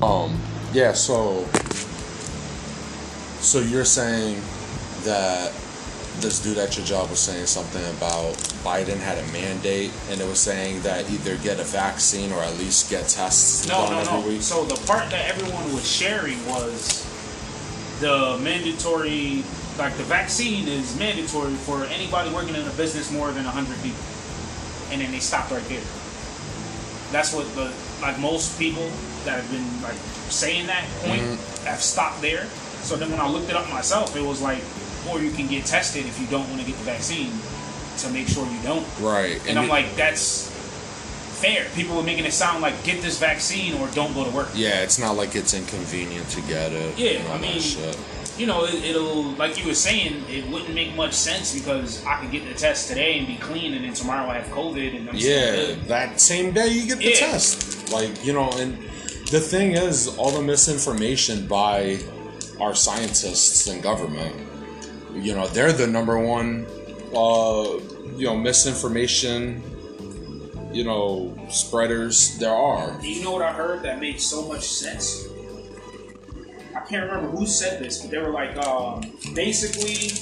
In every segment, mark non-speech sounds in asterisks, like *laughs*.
Um, yeah, so so you're saying that this dude at your job was saying something about Biden had a mandate and it was saying that either get a vaccine or at least get tests No, done no, every no. week. So the part that everyone was sharing was the mandatory, like the vaccine is mandatory for anybody working in a business more than 100 people. And then they stopped right there. That's what the, like most people that have been like saying that point Mm-hmm. have stopped there. So then when I looked it up myself, it was like, or you can get tested if you don't want to get the vaccine to make sure you don't. right. And I'm it- like, that's fair. People were making it sound like get this vaccine or don't go to work. yeah, it's not like it's inconvenient to get it. Yeah, I mean, you know, it, it'll like you were saying, it wouldn't make much sense because I could get the test today and be clean, and then tomorrow I have COVID and I'm still Yeah, that same day you get the Yeah. test. Like, you know, and the thing is, all the misinformation by our scientists and government, you know, they're the number one, uh, you know, misinformation, you know, spreaders there are. Do You know what I heard that made so much sense? I can't remember who said this, but they were like, um, basically,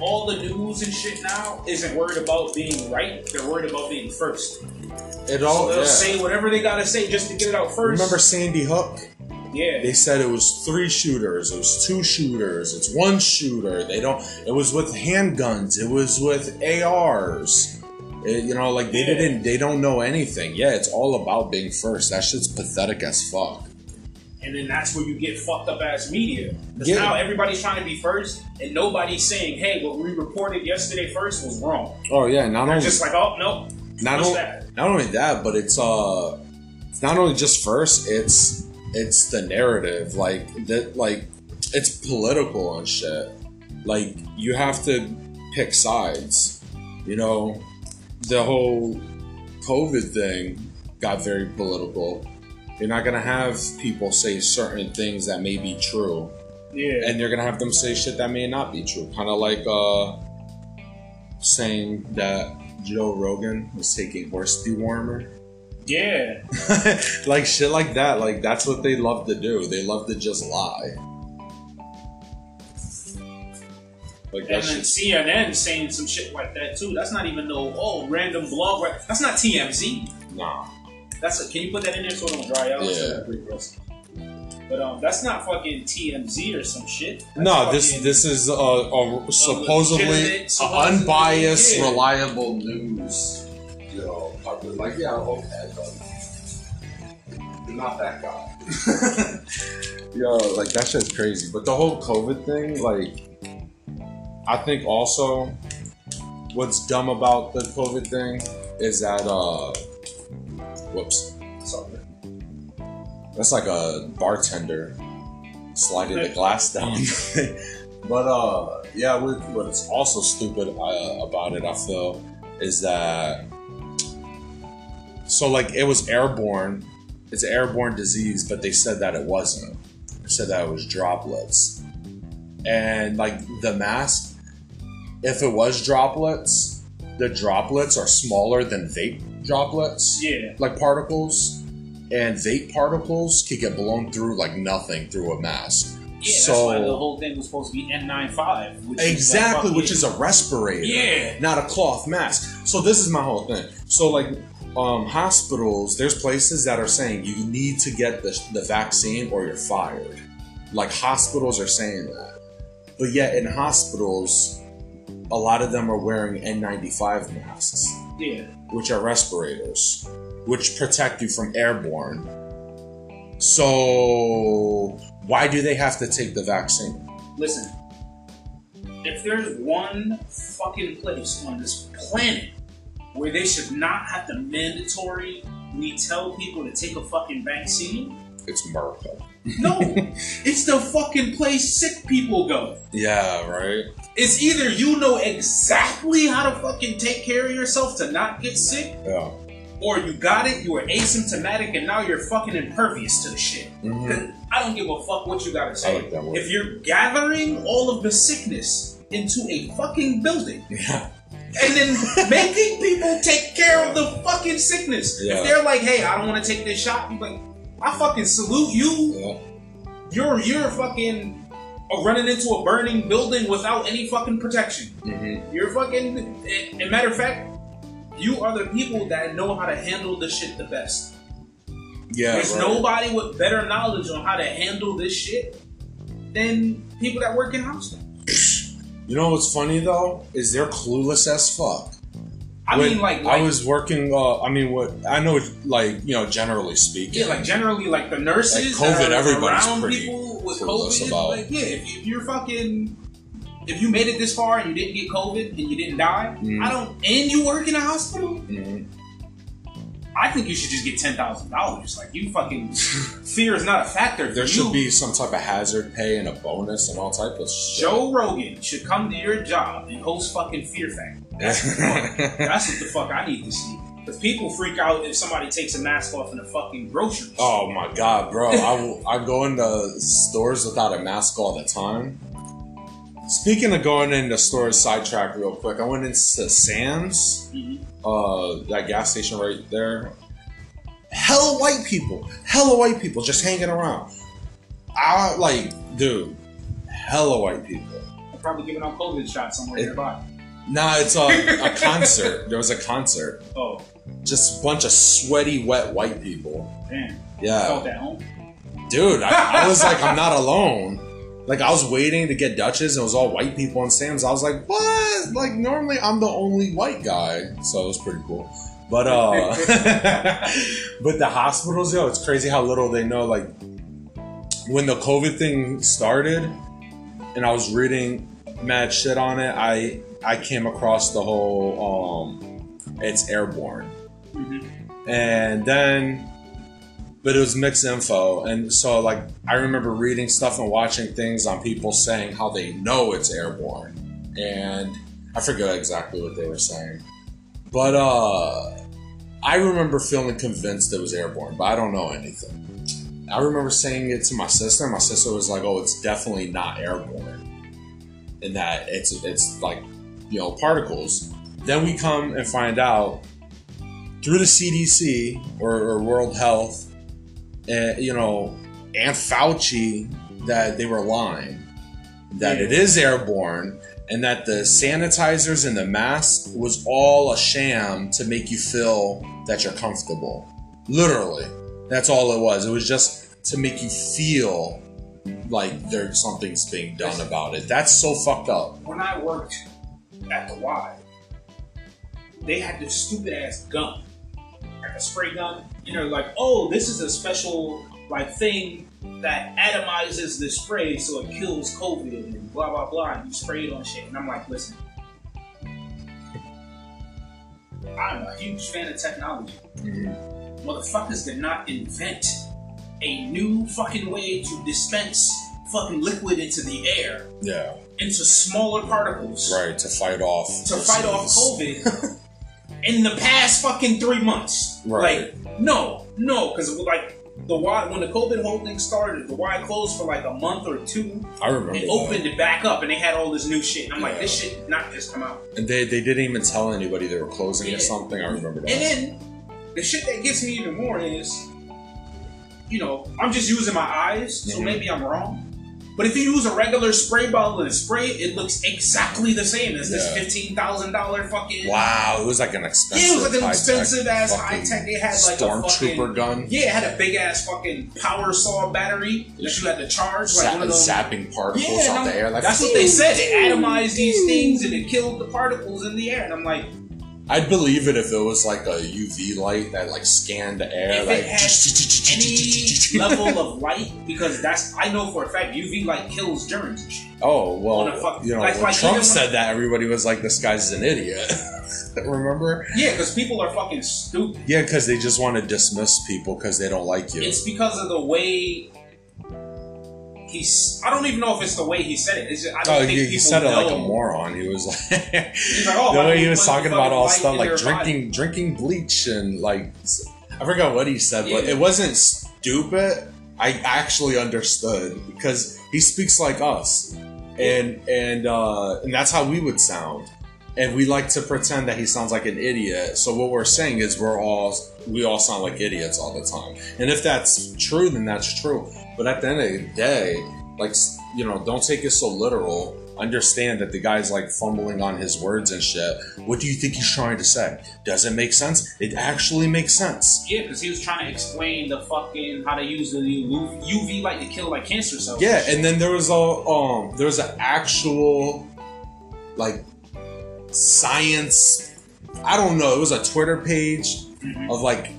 all the news and shit now isn't worried about being right; they're worried about being first. It So all, they'll yeah. say whatever they gotta say just to get it out first. Remember Sandy Hook? Yeah. They said it was three shooters, it was two shooters, it's one shooter. They don't. It was with handguns. It was with ARs. It- you know, like they Yeah. didn't. They don't know anything. Yeah, it's all about being first. That shit's pathetic as fuck. and then that's where you get fucked up as media. Because Yeah. now everybody's trying to be first, and nobody's saying, "Hey, what we reported yesterday first was wrong." Oh yeah, not They're only just like, "Oh no, not what's only that?" Not only that, but it's uh, it's not only just first. It's it's the narrative. Like that. Like it's political and shit. Like you have to pick sides. You know, the whole COVID thing got very political. You're not gonna have people say certain things that may be true, Yeah, and you're gonna have them say shit that may not be true. Kind of like uh, saying that Joe Rogan was taking horse dewormer. yeah. *laughs* like shit like that. Like that's what they love to do. They love to just lie. Like And then. CNN saying some shit like that too. That's not even no oh random blog. That's not TMZ. Nah. That's a, can you put that in there so it don't dry out? Yeah. But um, that's not fucking TMZ or some shit. That's No, this this is a, a supposedly supposedly, unbiased, yeah. reliable news. You know, public- like yeah, okay, but you're not that guy. *laughs* Yo, like that shit's crazy. But the whole COVID thing, like, I think also what's dumb about the COVID thing is that uh, whoops, sorry. That's like a bartender sliding the glass down. *laughs* but uh, yeah, what, what's also stupid uh, about it, I feel, is that so like it was airborne. It's an airborne disease, but they said that it wasn't. They said that it was droplets, and like the mask, if it was droplets, the droplets are smaller than vape droplets yeah. like particles, and vape particles can get blown through like nothing through a mask. Yeah, that's so why the whole thing was supposed to be N95. Which exactly, is which is a respirator, Yeah. not a cloth mask. So this is my whole thing. So like um, hospitals, there's places that are saying you need to get the, the vaccine or you're fired. Like hospitals are saying that, but yet in hospitals, a lot of them are wearing N95 masks. yeah. which are respirators, which protect you from airborne. So, why do they have to take the vaccine? Listen, if there's one fucking place on this planet where they should not have to mandatory we tell people to take a fucking vaccine, It's America. no, *laughs* it's the fucking place sick people go. Yeah, right? It's either you know exactly how to fucking take care of yourself to not get sick, Yeah. Or you got it, you were asymptomatic, and now you're fucking impervious to the shit. Mhm. 'Cause *laughs* I don't give a fuck what you gotta say. like. If you're gathering all of the sickness into a fucking building *laughs* Yeah. and then making people take care of the fucking sickness, Yeah. if they're like, hey, I don't want to take this shot, you're like, I fucking salute you. Yeah. You're you're fucking running into a burning building without any fucking protection. Mm-hmm. You're fucking. And matter of fact, you are the people that know how to handle this shit the best. Yeah. There's right. nobody with better knowledge on how to handle this shit than people that work in house. *sniffs* You know what's funny though is they're clueless as fuck. I When mean, like, I was working. Uh, I mean, what I know, like you know, generally speaking. yeah, like generally, like the nurses, Like, COVID, everybody's around pretty people with clueless COVID. about. Like, yeah, if if you're fucking, if you made it this far and you didn't get COVID and you didn't die, Mm. I don't, and you work in a hospital, Mhm. I think you should just get ten thousand dollars. Like, you fucking *laughs* fear is not a factor. There you. should be some type of hazard pay and a bonus and all type of shit. Joe Rogan should come to your job and host fucking Fear Factor. That's what the fuck. *laughs* That's what the fuck I need to see. Because people freak out if somebody takes a mask off in a fucking grocery store. Oh my god, bro! I, will- I go into stores without a mask all the time. Speaking of going into stores, sidetrack real quick. I went into Sam's, Mhm. uh, that gas station right there. Hella white people, hella white people just hanging around. I like, dude, hella white people. I'm probably giving out COVID shots somewhere It- nearby. Nah, it's a, a *laughs* concert. There was a concert. Oh, Just a bunch of sweaty, wet white people. damn. Yeah. Felt at home. Dude, I, I was like, I'm not alone. Like, I was waiting to get Dutchess, and it was all white people and Sam's. I was like, what? Like, normally I'm the only white guy, so it was pretty cool. But uh, *laughs* but the hospitals, yo, it's crazy how little they know. Like, when the COVID thing started, and I was reading mad shit on it, I I came across the whole um, it's airborne Mhm. and then but it was mixed info. And so like i remember reading stuff and watching things on people saying how they know it's airborne. And i forget exactly what they were saying. But uh i remember feeling convinced it was airborne but i don't know anything. I remember saying it to my sister. My sister was like oh it's definitely not airborne. And that it's it's like you know particles. Then we come and find out through the CDC or, or World Health, uh, you know, and Fauci that they were lying, that it is airborne, and that the sanitizers and the mask was all a sham to make you feel that you're comfortable. Literally, that's all it was. It was just to make you feel like there's something's being done about it. That's so fucked up. When I worked at the Y, they had this stupid ass gun, like a spray gun. You know, like, oh, this is a special like thing that atomizes the spray so it kills COVID and blah blah blah. And you spray it on shit, and I'm like, listen, I'm a huge fan of technology. Mm-hmm. Motherfuckers did not invent a new fucking way to dispense fucking liquid into the air Yeah, into smaller particles right. To fight off. to fight off. COVID *laughs* in the past fucking three months. Right. Like, no, no, because like the Y when the COVID whole thing started, the Y closed for like a month or two. I remember. They opened it back up and they had all this new shit. And I'm like, this shit not just come out. And they, they didn't even tell anybody they were closing Yeah. or something. I remember that. And then the shit that gets me even more is, you know, I'm just using my eyes, so Mhm. maybe I'm wrong. But if you use a regular spray bottle and spray it, it looks exactly the same as this Yeah. fifteen thousand dollar fucking. wow, it was like an expensive. Yeah, it was like an expensive ass high tech. It had like a stormtrooper gun. Yeah, it had a big ass fucking power saw battery that you had to charge. Like Zap- one of those. zapping particles Yeah, out the air. Like, that's what they said. It atomized these things and it killed the particles in the air. And I'm like, I'd believe it if it was like a UV light that like scanned the air. If like it had any level of light, because that's I know for a fact UV light kills germs. Oh well, fuck- you know like- when like Trump said that, everybody was like, "This guy's an idiot." *laughs* Remember? Yeah, because people are fucking stupid. Yeah, because they just want to dismiss people because they don't like you. It's because of the way he's. I don't even know if it's the way he said it. It's just, I don't Oh, think he, he said it like a moron. He was like, like, oh, *laughs* the way he was talking about all stuff like drinking, drinking bleach and like I forgot what he said, but it wasn't stupid. I actually understood because he speaks like us, and and uh, and that's how we would sound. and we like to pretend that he sounds like an idiot. So what we're saying is we're all we all sound like idiots all the time. And if that's true, then that's true. But at the end of the day, like you know, don't take it so literal. Understand that the guy's like fumbling on his words and shit. What do you think he's trying to say? Does it make sense? It actually makes sense. Yeah, because he was trying to explain the fucking how to use the UV light to kill like cancer cells. Yeah, and then there was a um there was an actual like science I don't know, it was a Twitter page Mhm. of like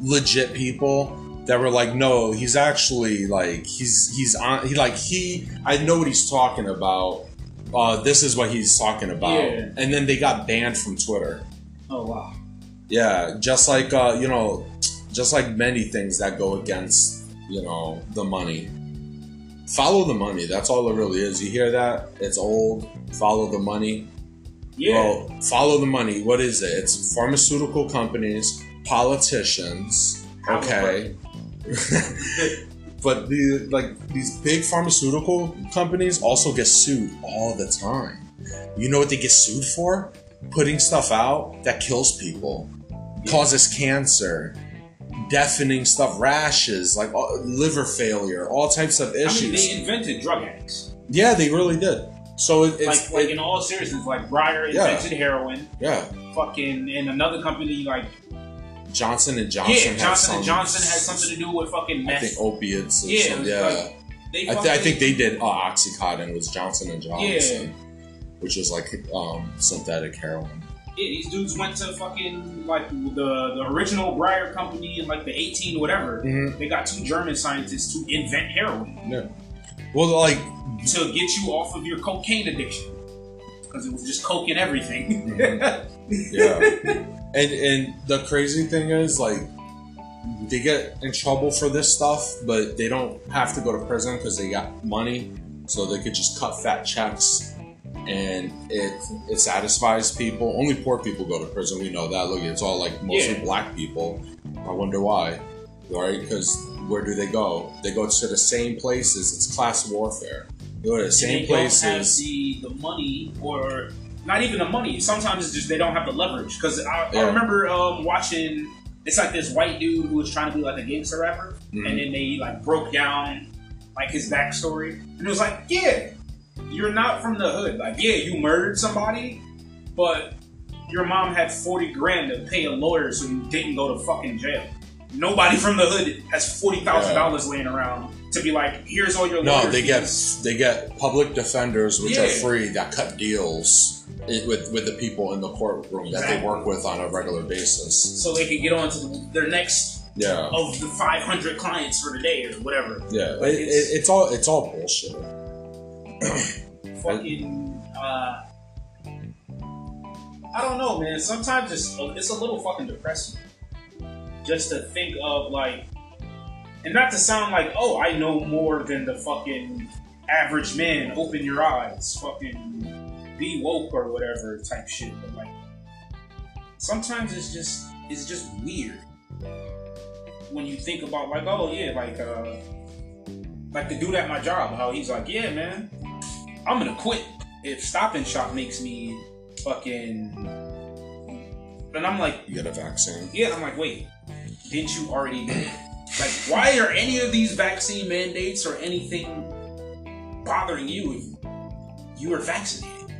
legit people that were like, no, he's actually like he's he's on he like he I know what he's talking about. Uh, this is what he's talking about, Yeah. and then they got banned from Twitter. Oh wow. Yeah, just like uh, you know, just like many things that go against you know the money. Follow the money. That's all it really is. You hear that? It's old. Follow the money. Yeah. Well, follow the money. What is it? It's pharmaceutical companies, politicians. Okay. *laughs* but the like these big pharmaceutical companies also get sued all the time. You know what they get sued for? Putting stuff out that kills people, causes cancer, deafening stuff, rashes, like uh, liver failure, all types of I mean, issues. they invented drug addicts. yeah, they really did. So it, it's Like, like it- in all seriousness, like Bayer Yeah. invented heroin. yeah. Fucking in another company, like Johnson and Johnson. yeah, Johnson and Johnson had something to do with fucking I think opiates. Or Yeah, some, yeah. like- I, th- I think they did uh, OxyContin was Johnson and Johnson, which is like um, synthetic heroin. Yeah, these dudes went to fucking like the the original Bayer company in like the 18 whatever. Mhm. They got two German scientists to invent heroin Yeah. Well, like to get you off of your cocaine addiction because it was just coke and everything. Mhm. *laughs* yeah, and and the crazy thing is like they get in trouble for this stuff, but they don't have to go to prison because they got money, so they could just cut fat checks. And it it satisfies people. Only poor people go to prison. We know that. Look, it's all like mostly Yeah. black people. I wonder why. Right? Because where do they go? They go to the same places. It's class warfare. They go to the same they don't have places. the, the money or not even the money. Sometimes it's just they don't have the leverage. Because I, I remember um, watching. It's like this white dude who was trying to be like a gangster rapper, Mhm. and then they like broke down like his backstory, and it was like, yeah, you're not from the hood. Like, yeah, you murdered somebody, but your mom had forty grand to pay a lawyer so you didn't go to fucking jail. Nobody from the hood has forty thousand dollars laying around to be like, here's all your No, they get they get public defenders, which are free, that cut deals with with the people in the courtroom that they work with on a regular basis. so they can get on to their next Yeah, of the 500 clients for the day or whatever. yeah. Like, It, it, it's- it's all it's all bullshit. *coughs* Fucking, uh, I don't know, man. Sometimes it's it's a little fucking depressing just to think of like, and not to sound like, oh, I know more than the fucking average man. Open your eyes, fucking be woke or whatever type shit. But like, sometimes it's just it's just weird when you think about like, oh yeah, like uh, like the dude at my job, how he's like, yeah, man, I'm gonna quit if Stop and Shop makes me fucking. And I'm like, You got a vaccine. yeah, I'm like, wait, didn't you already? Like, why are any of these vaccine mandates or anything bothering you if you are vaccinated?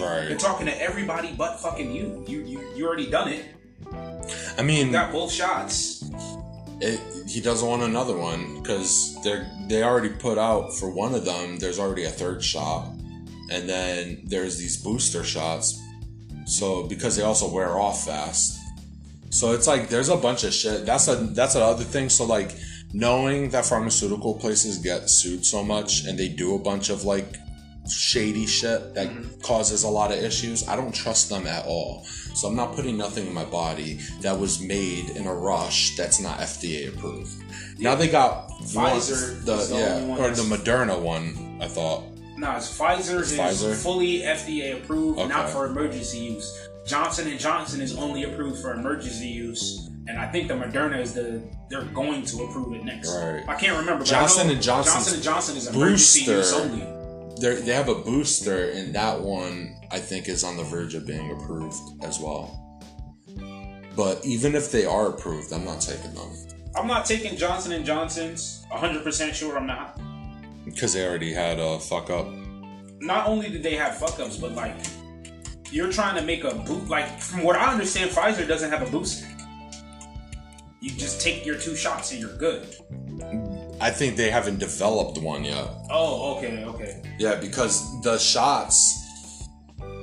Right. They're talking to everybody but fucking you. You you, you already done it. I mean, You got both shots. it, he doesn't want another one because they're they already put out for one of them. There's already a third shot, and then there's these booster shots. So because they also wear off fast, so it's like there's a bunch of shit. That's a that's another thing. So like knowing that pharmaceutical places get sued so much and they do a bunch of like shady shit that mm-hmm. causes a lot of issues, I don't trust them at all. So I'm not putting nothing in my body that was made in a rush that's not FDA approved. Now they got one- Pfizer the the yeah, one or the Moderna one. I thought. No, it's Pfizer It's is Pfizer? fully FDA approved, not for emergency use. Johnson and Johnson is only approved for emergency use, and I think the Moderna is the they're going to approve it next. Right. I can't remember. But Johnson and Johnson's Johnson and Johnson is emergency booster- use only. they they have a booster, and that one I think is on the verge of being approved as well. But even if they are approved, I'm not taking them I'm not taking Johnson and Johnson's. 100% sure I'm not. because they already had a fuck up. Not only did they have fuck ups, but like you're trying to make a boot. Like from what I understand, Pfizer doesn't have a booster. You just take your two shots and you're good. I think they haven't developed one yet. Oh, okay, okay. Yeah, because the shots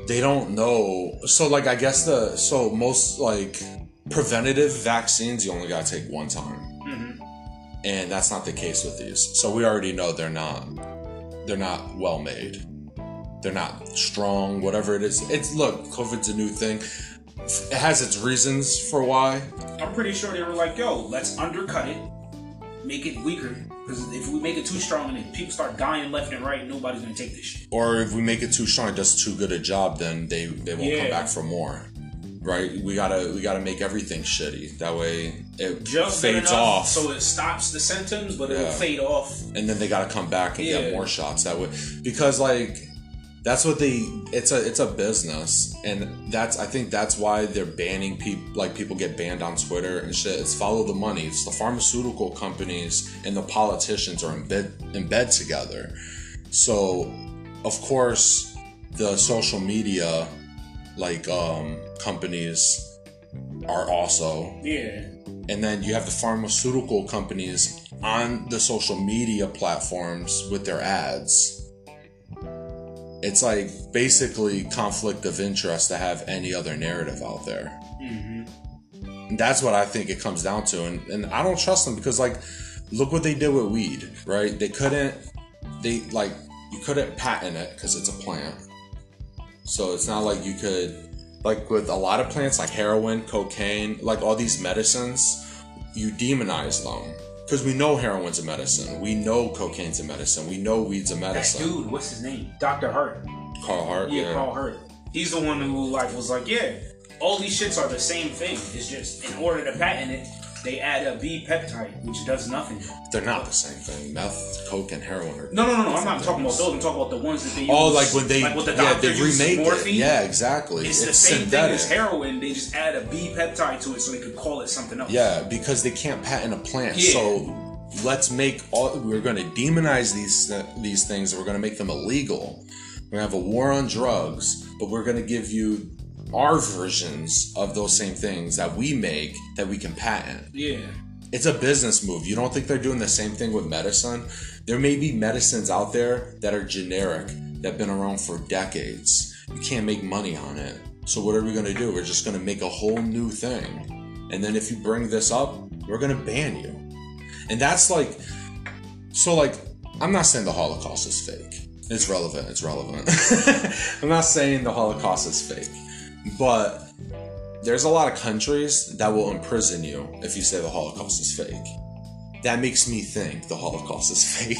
they don't know. So like I guess the so most like preventative vaccines you only got to take one time. hmm And that's not the case with these. So we already know they're not they're not well made. They're not strong, whatever it is. It's look, COVID's a new thing. It has its reasons for why. I'm pretty sure they were like, yo, let's undercut it, make it weaker. Because if we make it too strong and people start dying left and right, nobody's gonna take this shit. Or if we make it too strong, it does too good a job, then they, they won't come back for more. Right? We gotta we gotta make everything shitty. That way it Just fades off. so it stops the symptoms, but it'll fade off. and then they got to come back and Yeah. get more shots that way because like that's what they it's a it's a business. And that's i think that's why they're banning people like people get banned on twitter and shit. It's follow the money. It's the pharmaceutical companies and the politicians are in bed in bed together. So of course the social media like um companies are also. Yeah. and then you have the pharmaceutical companies on the social media platforms with their ads. It's like basically conflict of interest to have any other narrative out there. hmm that's what I think it comes down to. And, and I don't trust them because, like, look what they did with weed, right? They couldn't, they, like, you couldn't patent it because it's a plant. So it's not like you could, like, with a lot of plants, like heroin, cocaine, like all these medicines, you demonize them. Because we know heroin's a medicine. We know cocaine's a medicine. We know weed's a medicine. That dude, what's his name? Dr. Hart. Carl Hart, Yeah, yeah. Carl Hart. He's the one who like was like, yeah, all these shits are the same thing. It's just in order to patent it, they add a B peptide, which does nothing. They're not the same thing. Meth, coke, and heroin are No, no, no, no. I'm not talking about those. I'm talking about the ones that they oh, use. Oh, like when they, like what the yeah, doctor they remake morphine. it. Yeah, exactly. It's, the same synthetic. thing as heroin. They just add a B peptide to it so they could call it something else. Yeah, because they can't patent a plant. Yeah. So let's make all. We're going to demonize these these things. We're going to make them illegal. We're going to have a war on drugs, but we're going to give you our versions of those same things that we make that we can patent. Yeah. It's a business move. You don't think they're doing the same thing with medicine? There may be medicines out there that are generic, that have been around for decades. You can't make money on it. So what are we gonna do? We're just gonna make a whole new thing. And then if you bring this up, we're gonna ban you. And that's like so like I'm not saying the Holocaust is fake. It's relevant, it's relevant. *laughs* I'm not saying the Holocaust is fake. But there's a lot of countries that will imprison you if you say the Holocaust is fake. That makes me think the Holocaust is fake.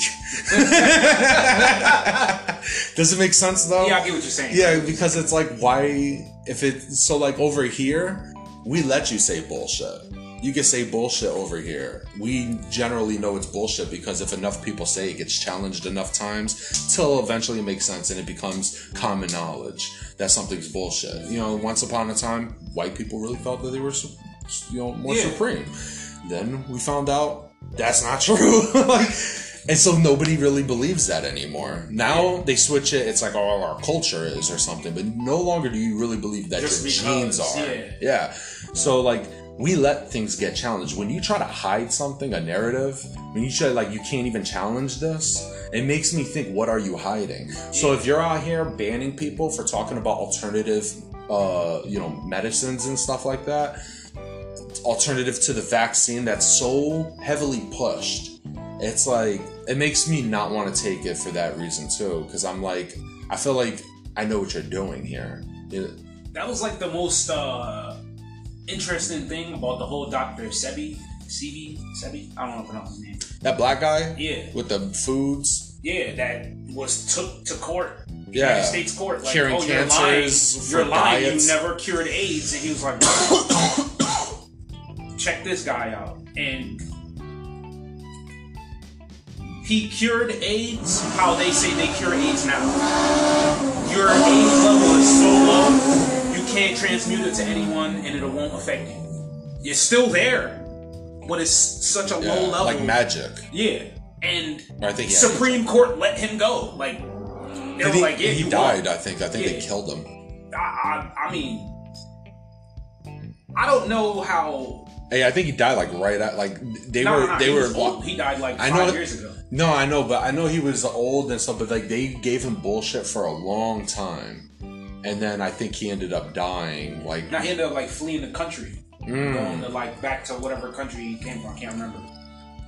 *laughs* Does it make sense though? Yeah, I get what you're saying. Yeah, because it's like, why? If it so, like over here, we let you say bullshit. You can say bullshit over here. We generally know it's bullshit because if enough people say it gets challenged enough times, till eventually it makes sense and it becomes common knowledge that something's bullshit. You know, once upon a time, white people really felt that they were, you know, more Yeah. supreme. Then we found out that's not *laughs* true. like, and so nobody really believes that anymore. Now they switch it. It's like, oh, our culture is or something. But no longer do you really believe that Just your genes are. yeah. yeah. So like we let things get challenged. When you try to hide something, a narrative, when you try like you can't even challenge this, it makes me think, what are you hiding? So if you're out here banning people for talking about alternative, uh, you know, medicines and stuff like that, alternative to the vaccine that's so heavily pushed, it's like it makes me not want to take it for that reason too. Because I'm like, I feel like I know what you're doing here. It- That was like the most uh, interesting thing about the whole Dr. Sebi, Sebi, Sebi. I don't know how to pronounce his name. that black guy Yeah, with the foods. yeah, that was took to court. Yeah. United States court, like, Curing oh, you're lying. You're lying. diets. You never cured AIDS, and he was like, *coughs* check this guy out, and he cured AIDS how they say they cure AIDS now. Your AIDS level is so low, can't transmute it to anyone and it won't affect you. It's still there, but it's such a Yeah, low level. like magic. Yeah, and I think Supreme Court let him go. Like they were he, like, yeah, he died. won. I think. I think they killed him. I, I, I mean, I don't know how. Hey, I think he died like right at like they No, were no, they he were. old. He died like I five know- years ago. No, I know, but I know he was old and stuff. But like they gave him bullshit for a long time, and then I think he ended up dying. Like Now he ended up like fleeing the country, mm, going to like back to whatever country he came from. I can't remember.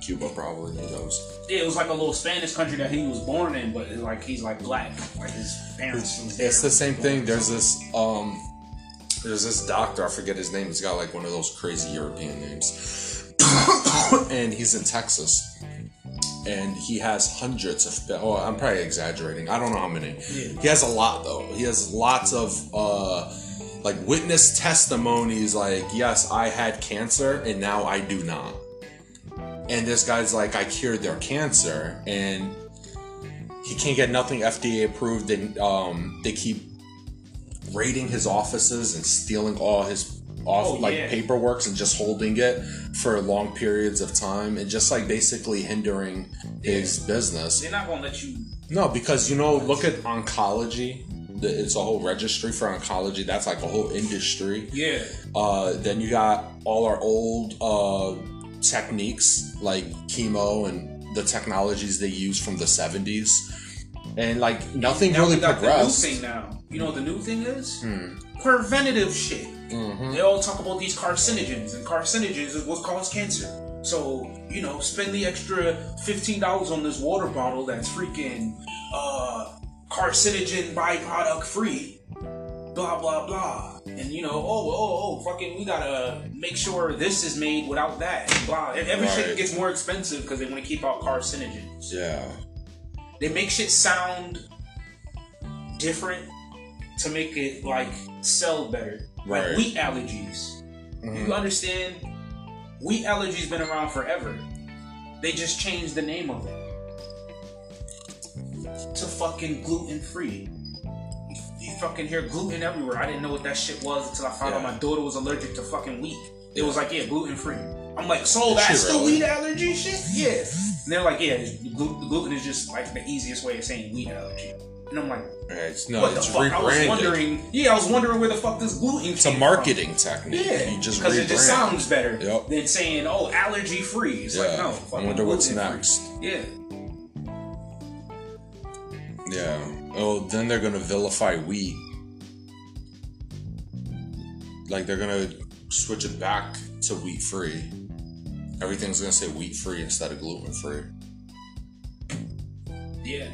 Cuba, probably. Who knows? Yeah, it was like a little Spanish country that he was born in, but it's like he's like black, like his parents. was It's the same thing. There's this um, there's this doctor. I forget his name. He's got like one of those crazy European names, *coughs* and he's in Texas, and he has hundreds of. Oh, I'm probably exaggerating. I don't know how many. Yeah. He has a lot though. He has lots of uh, like witness testimonies. Like, yes, I had cancer, and now I do not. And this guy's like, I cured their cancer, and he can't get nothing FDA approved, and um, they keep raiding his offices and stealing all his off Oh, like yeah. paperworks and just holding it for long periods of time and just like basically hindering his business. They're not gonna let you. No, because you know, look at oncology. It's a whole registry for oncology. That's like a whole industry. Yeah, Uh, then you got all our old uh, techniques like chemo and the technologies they use from the 70s. And like nothing now really progressed. The new thing now. You know what the new thing is? Hmm. Preventative shit. Mhm. They all talk about these carcinogens, and carcinogens is what causes cancer. So, you know, spend the extra $15 on this water bottle that's freaking uh, carcinogen byproduct free. Blah, blah, blah. And, you know, oh, oh, oh, fucking, we gotta make sure this is made without that. and Blah. And every Right. shit gets more expensive because they want to keep out carcinogens. Yeah. They make shit sound different to make it like sell better. Right. Like wheat allergies. Mhm. You understand? Wheat allergies been around forever. They just changed the name of it to fucking gluten free. You, fucking hear gluten everywhere. I didn't know what that shit was until I found out my daughter was allergic to fucking wheat. It Yeah. was like, yeah, gluten free. I'm like, so that's the wheat allergy shit? Yeah. And they're like, yeah, gluten is just like the easiest way of saying wheat allergy. And I'm like, Right. No, what the it's fuck? I was wondering. Yeah, I was wondering where the fuck this gluten. It's a marketing technique. Yeah, You just because it just sounds better Yep. than saying, "Oh, allergy free." It's like Yeah. no. I wonder what's next. Yeah, Yeah. Oh, then they're gonna vilify wheat. Like they're gonna switch it back to wheat free. Everything's gonna say wheat free instead of gluten free. yeah.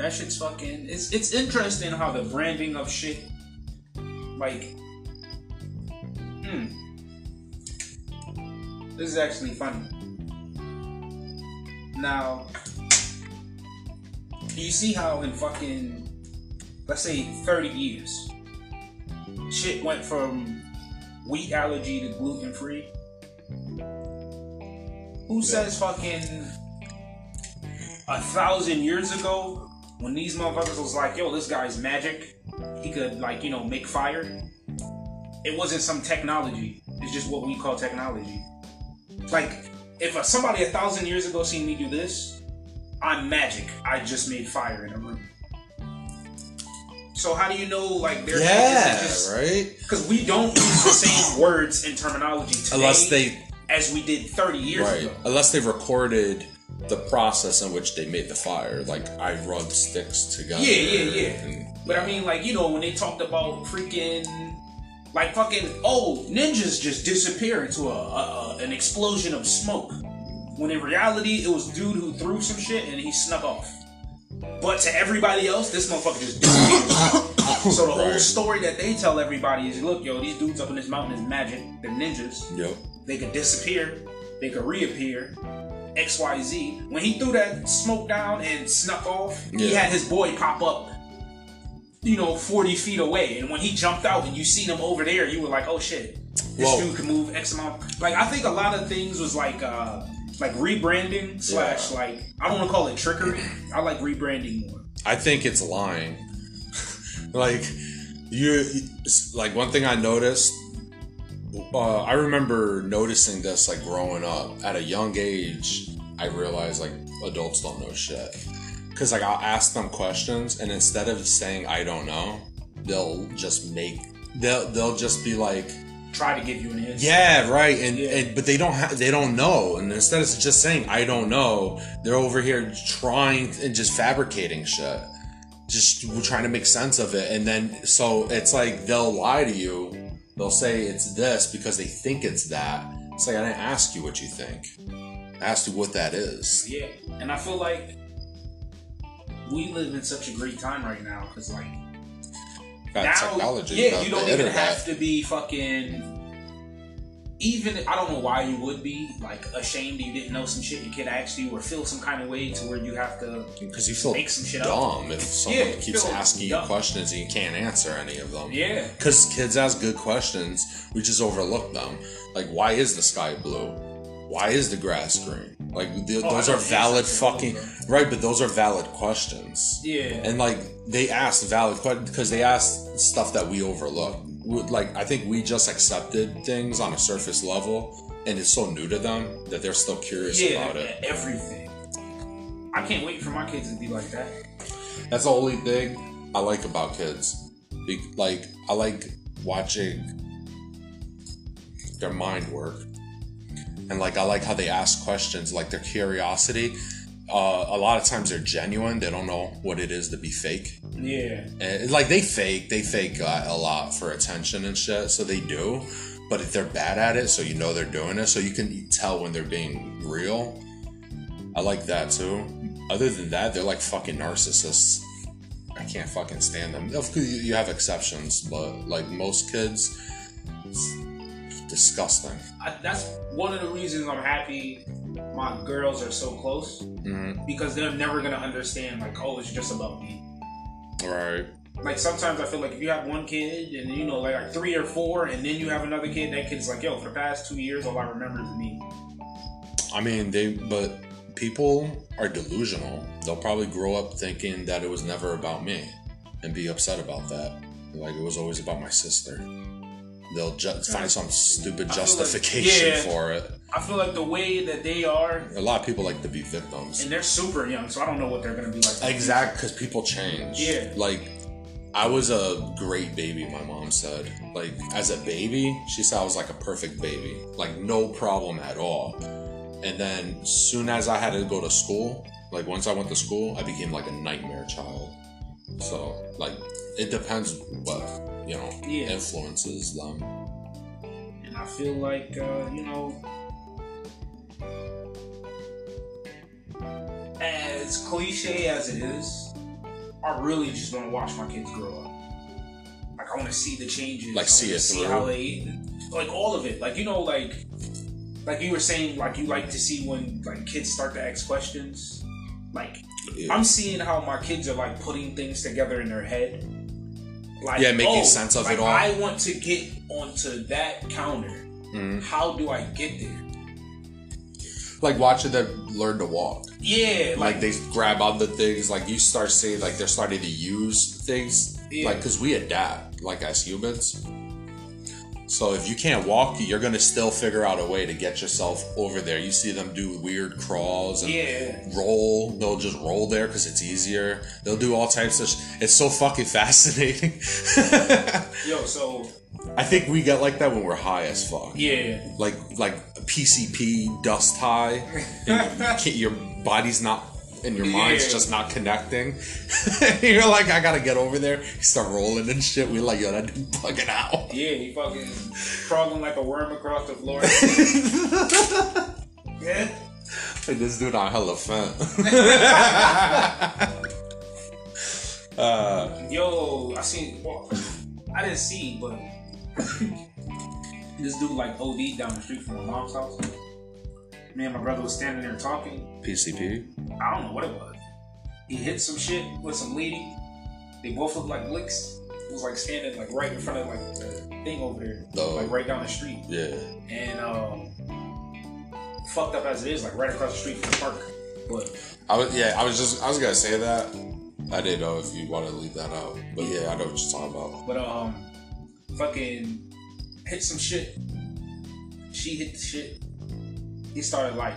That shit's fucking. It's it's interesting how the branding of shit, like, hmm. This is actually funny. Now, you see how in fucking, let's say, 30 years, shit went from wheat allergy to gluten free? Who says fucking a thousand years ago when these motherfuckers was like, yo, this guy's magic, he could, like, you know, make fire? It wasn't some technology, it's just what we call technology. Like, if a, somebody a thousand years ago seen me do this, I'm magic. I just made fire in a room. So how do you know like their Yeah, isn't right. Because we don't use the same *coughs* words and terminology today Unless they as we did 30 years right, ago. unless they recorded the process in which they made the fire. Like I rubbed sticks together. Yeah, yeah, yeah. and- But I mean, like, you know, when they talked about freaking, like, fucking, oh, ninjas just disappear into a, a, a an explosion of smoke. When in reality, it was dude who threw some shit and he snuck off. But to everybody else, this motherfucker just disappeared. *coughs* so the whole Right. story that they tell everybody is, look, yo, these dudes up in this mountain is magic. They're ninjas. Yep. They could disappear. They could reappear. X Y Z. When he threw that smoke down and snuck off, he had his boy pop up. You know, forty feet away, and when he jumped out and you seen him over there, you were like, "Oh shit, this Whoa. dude can move X amount." Like I think a lot of things was like uh like rebranding slash like I don't want to call it trickery. I like rebranding more. I think it's lying. *laughs* like you, like one thing I noticed. Uh, I remember noticing this like growing up at a young age. I realized like adults don't know shit because like I'll ask them questions and instead of saying I don't know, they'll just make they'll they'll just be like Try to give you an answer. yeah right and, Yeah. and but they don't have they don't know and instead of just saying I don't know, they're over here trying and just fabricating shit, just trying to make sense of it and then so it's like they'll lie to you. They'll say it's this because they think it's that. It's like I didn't ask you what you think. I asked you what that is. Yeah, and I feel like we live in such a great time right now because like Got now, technology. yeah, you don't even have to be fucking. Even I don't know why you would be like ashamed you didn't know some shit you kid actually or feel some kind of way to where you have to Because you feel make some shit up. dumb if someone Yeah, keeps asking you questions and you can't answer any of them. Yeah, Because kids ask good questions, we just overlook them. Like, why is the sky blue? Why is the grass green? Like, th- Oh, those are valid answers to all of fucking right, but those are valid questions. yeah, And like, they ask valid questions because they ask stuff that we overlook. Like, I think we just accepted things on a surface level, and it's so new to them that they're still curious yeah, about it. everything. I can't wait for my kids to be like that. That's the only thing I like about kids. Like I like watching their mind work, and like I like how they ask questions, like their curiosity. Uh, a lot of times they're genuine. They don't know what it is to be fake. Yeah, And, like they fake, they fake uh, a lot for attention and shit. So they do, but if they're bad at it, so you know they're doing it, so you can tell when they're being real. I like that too. Other than that, they're like fucking narcissists. I can't fucking stand them. Of course, you you have exceptions, but like most kids, it's disgusting. I, that's one of the reasons I'm happy my girls are so close hmm because they're never gonna understand like oh it's just about me. Right. like sometimes I feel like if you have one kid and you know like, like three or four and then you have another kid, that kid's like, yo, for the past two years all I remember is me. I mean, they, but people are delusional. They'll probably grow up thinking that it was never about me and be upset about that. Like it was always about my sister. They'll ju- find some stupid feel like- justification yeah. for it. I feel like the way that they are, A lot of people like to be victims. and they're super young, so I don't know what they're gonna be like. Exact, because people change. Yeah. Like, I was a great baby, my mom said. Like, as a baby, she said I was like a perfect baby. Like, no problem at all. And then, soon as I had to go to school, like, once I went to school, I became like a nightmare child. So, like, it depends what, you know, Yeah. influences them. And I feel like, uh, you know, as cliche as it is, I really just want to watch my kids grow up. Like I want to see the changes. Like, see it see how they, like all of it. Like you know, like, like you were saying, like you like to see when like kids start to ask questions. Like Yeah. I'm seeing how my kids are like putting things together in their head. Like, Yeah, making oh, sense of like, it all. I want to get onto that counter. Mhm. How do I get there? Like, watching them learn to walk. Yeah, like like, they grab other things like you start seeing like they're starting to use things Yeah. like because we adapt like as humans so if you can't walk you're gonna still figure out a way to get yourself over there. You see them do weird crawls and yeah, roll. They'll just roll there because it's easier. They'll do all types of sh- it's so fucking *laughs* fascinating. Yo, so i think we get like that when we're high as fuck. Yeah, like like PCP dust high, and you *laughs* can't, your body's not and your mind's Yeah. just not connecting. *laughs* You're like, I gotta get over there. You start rolling and shit. We like, yo, that dude fucking out. yeah, he fucking crawling like a worm across the floor. *laughs* yeah, Like this dude on hella fun. *laughs* uh, yo, I seen. Well, I didn't see, but this dude like OD down the street from my mom's house. Me and my brother was standing there talking. PCP. I don't know what it was. He hit some shit with some lady. They both looked like licks. It was like standing like right in front of like the thing over there, Oh. like right down the street. Yeah. And um, fucked up as it is, like right across the street from the park. But I was yeah, I was just I was gonna say that. I didn't know if you want to leave that out, but yeah, I know what you're talking about. but um, fucking hit some shit. She hit the shit. He started like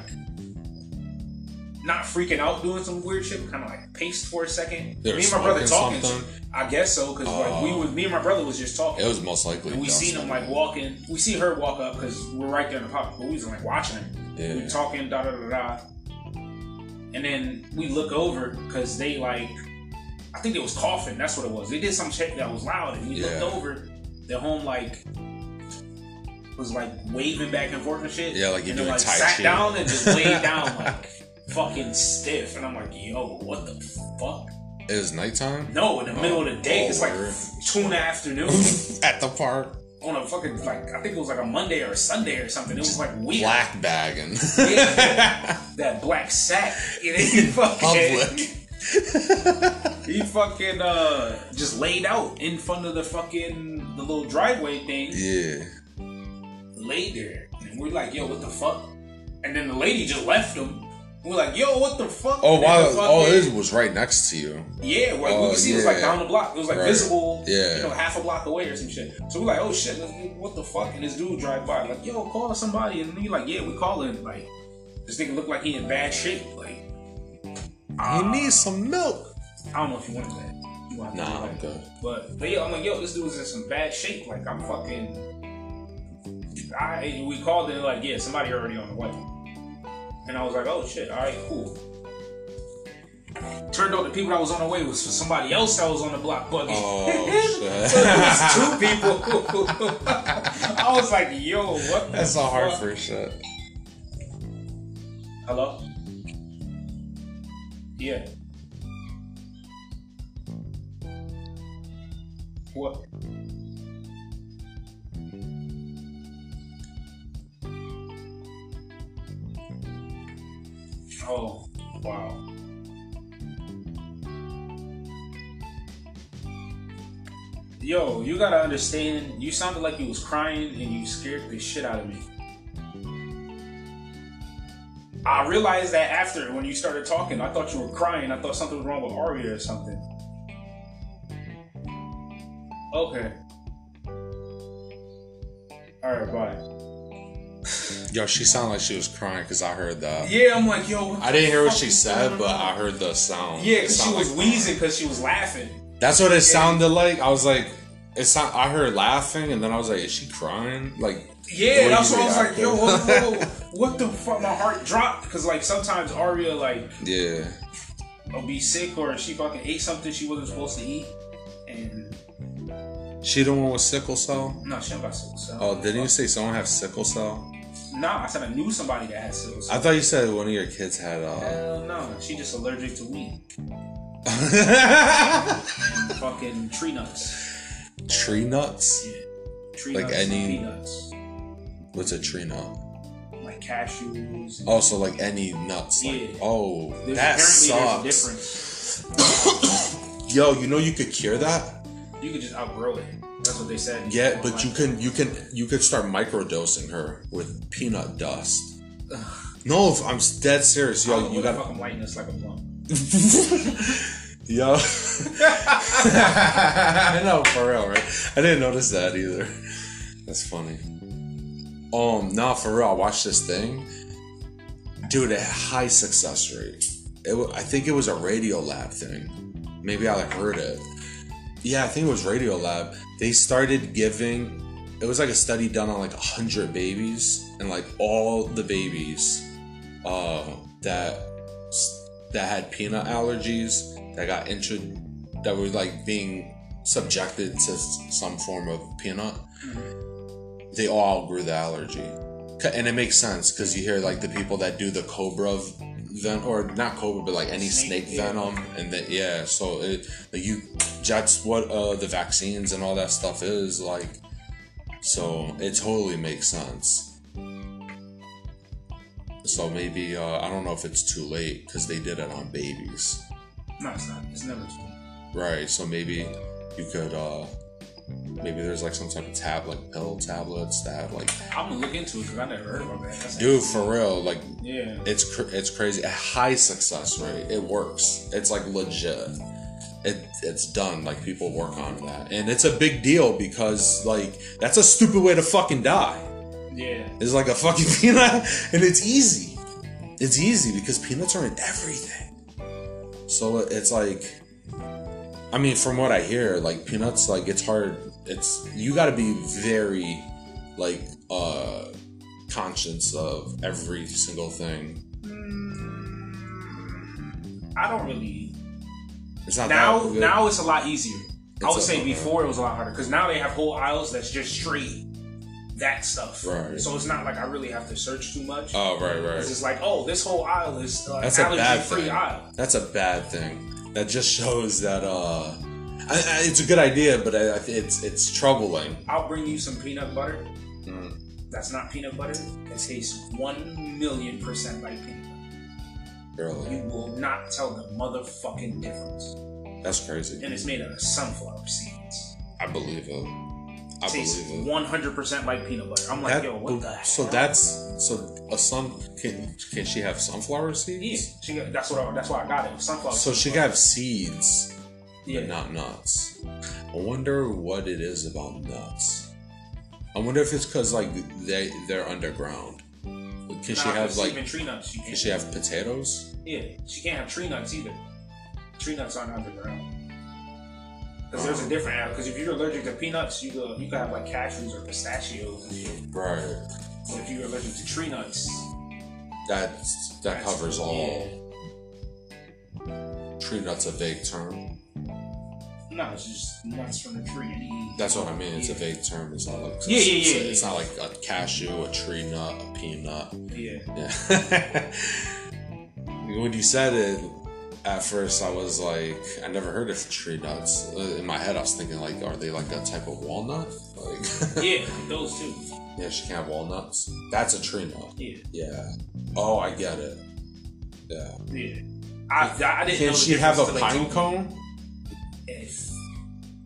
not freaking out doing some weird shit, kind of like paced for a second. They me and my brother talking. something? I guess so, because like we Oh. was me and my brother was just talking. It was most likely. And we seen him like walking. We see her walk up because we're right there in the pop. But we was like watching him. Yeah. We talking da da da da. And then we look over because they like, I think it was coughing. That's what it was. They did some shit that was loud, and we Yeah. looked over. The home like was like waving back and forth and shit. Yeah, like then doing like Tai sat Chi. down and just laid *laughs* down like fucking stiff. And I'm like, yo, what the fuck? It was nighttime No, in the middle of the day, Oh, it's like word. two in the afternoon. *laughs* at the park. on a fucking like I think it was like a Monday or a Sunday or something. It was like weird. Black bagging. *laughs* Yeah. that black sack. It ain't fucking. Public. he fucking uh just laid out in front of the fucking the little driveway thing. yeah. Laid there, and we're like, yo, what the fuck? And then the lady just left him. We're like, yo, what the fuck? Oh wow! Oh, his was right next to you. Yeah, like we Oh, could see it was like down the block. It was like Right. visible, Yeah. you know, half a block away or some shit. So we're like, oh shit, what the fuck? And this dude drive by, like, yo, call somebody. And he like, yeah, we calling. Like, this nigga looked like he in bad shape. Like, He ah, needs some milk. I don't know if you wanted that. You wanted Nah, I'm good. But, but yeah, I'm like, yo, this dude's in some bad shape. Like, I'm fucking. I we called it like, yeah, somebody already on the way. And I was like, oh shit, all right, cool. Turned out the people that was on the way was for somebody else that was on the block bugging. Oh, *laughs* shit. so it was two people. *laughs* I was like, yo, what? the That's a hard first shit. Hello. Yeah. What? Oh, wow. Yo, you gotta understand, you sounded like you was crying and you scared the shit out of me. I realized that after when you started talking, I thought you were crying. I thought something was wrong with Aria or something. Okay. Alright, bye. Yo, she sounded like she was crying because I heard that. Yeah, I'm like, yo. I didn't hear what she said, but? I heard the sound. Yeah, because she was like wheezing because she was laughing. That's what it sounded like. I was like, it sound. I heard laughing, and then I was like, is she crying? Like, Yeah, that's what I was like, yo, whoa, whoa, *laughs* what the fuck? My heart dropped because like sometimes Aria like yeah, will be sick or she fucking ate something she wasn't supposed to eat, and she the one with sickle cell. no, she don't got sickle cell. Oh, didn't you say someone have sickle cell? No, I said I knew somebody that had sickle cell. I thought you said one of your kids had. uh Hell no, she just allergic to wheat. *laughs* Fucking tree nuts. Tree nuts. Yeah. Tree Like nuts, any- peanuts, What's a tree nut? like cashews. Also, like any nuts. Like, Yeah. oh, There's, that sucks. there's a difference. *coughs* Yo, you know you could cure that. You could just outgrow it. That's what they said. Yeah, but you can you can you could start microdosing her with peanut dust. No, I'm dead serious. Yo, you got fucking lightness like a blunt. *laughs* Yo. *laughs* I know, for real, right? I didn't notice that either. That's funny. Um, nah, for real, I watched this thing. Dude, it had high success rate. It, I think it was a Radiolab thing. Maybe I heard it. Yeah, I think it was Radiolab. They started giving. It was like a study done on like hundred babies, and like all the babies, uh, that that had peanut allergies that got intro that were like being subjected to some form of peanut they all grew the allergy and it makes sense because you hear like the people that do the cobra ven or not cobra but like any Snake, snake, venom and that yeah so it like you that's what uh the vaccines and all that stuff is like so it totally makes sense so maybe uh, I don't know if it's too late because they did it on babies, No, it's not. It's never too late. right? So maybe you could uh, maybe there's like some type of tab, like pill tablets that have like, I'm gonna look into it because I never heard about that. That's dude, for real, like Yeah. it's cr- it's crazy. A high success rate. It works. It's like legit. It it's done. Like people work on that, and it's a big deal because like that's a stupid way to fucking die. Yeah. It's like a fucking *laughs* peanut, and it's easy. It's easy because peanuts are in everything. So it's like, I mean, from what I hear, like peanuts, like it's hard. It's you got to be very, like, uh, conscious of every single thing. I don't really. It's not Now, now it's a lot easier. I would say before it was a lot harder because now they have whole aisles that's just straight that stuff. Right. So it's not like I really have to search too much. Oh right, It's right. just like, oh, this whole aisle is uh, That's a bad allergy free thing. aisle. That's a bad thing. That just *laughs* shows that uh, I, I, it's a good idea, but I, I- it's it's troubling. I'll bring you some peanut butter. Mm. That's not peanut butter. It tastes one million percent like peanut butter. Really, You will not tell the motherfucking difference. that's crazy. And it's made out of sunflower seeds. I believe it. I tastes believe it. one hundred percent like peanut butter. I'm like, That- yo, what the hell? so that's so a sun can can she have sunflower seeds? yeah. She got, that's what I, that's why I got it. Sunflower. So seeds. she can have seeds, yeah. but not nuts. I wonder what it is about nuts. I wonder if it's because like they they're underground. Can she Nah, have 'cause like? even tree nuts? She Can she have potatoes? Yeah, she can't have tree nuts either. Tree nuts aren't underground. Because there's a oh. different app. Because if you're allergic to peanuts, you go, you can have like cashews or pistachios and. Right. But if you're allergic to tree nuts, That that that's- covers all. Yeah. Tree nuts a vague term. No, it's just nuts from the tree. Any, That's what I mean. It's a vague term. It's not like Yeah, yeah, yeah, It's yeah. not like a cashew, a tree nut, a peanut. Yeah. Yeah. *laughs* when you said it, at first I was like, I never heard of tree nuts. Uh, In my head, I was thinking like, are they like a type of walnut? Like, *laughs* Yeah, those too. yeah, she can have walnuts. That's a tree nut. Yeah. Yeah. Oh, I get it. Yeah. Yeah. I, I didn't Can she have a difference till they pine me.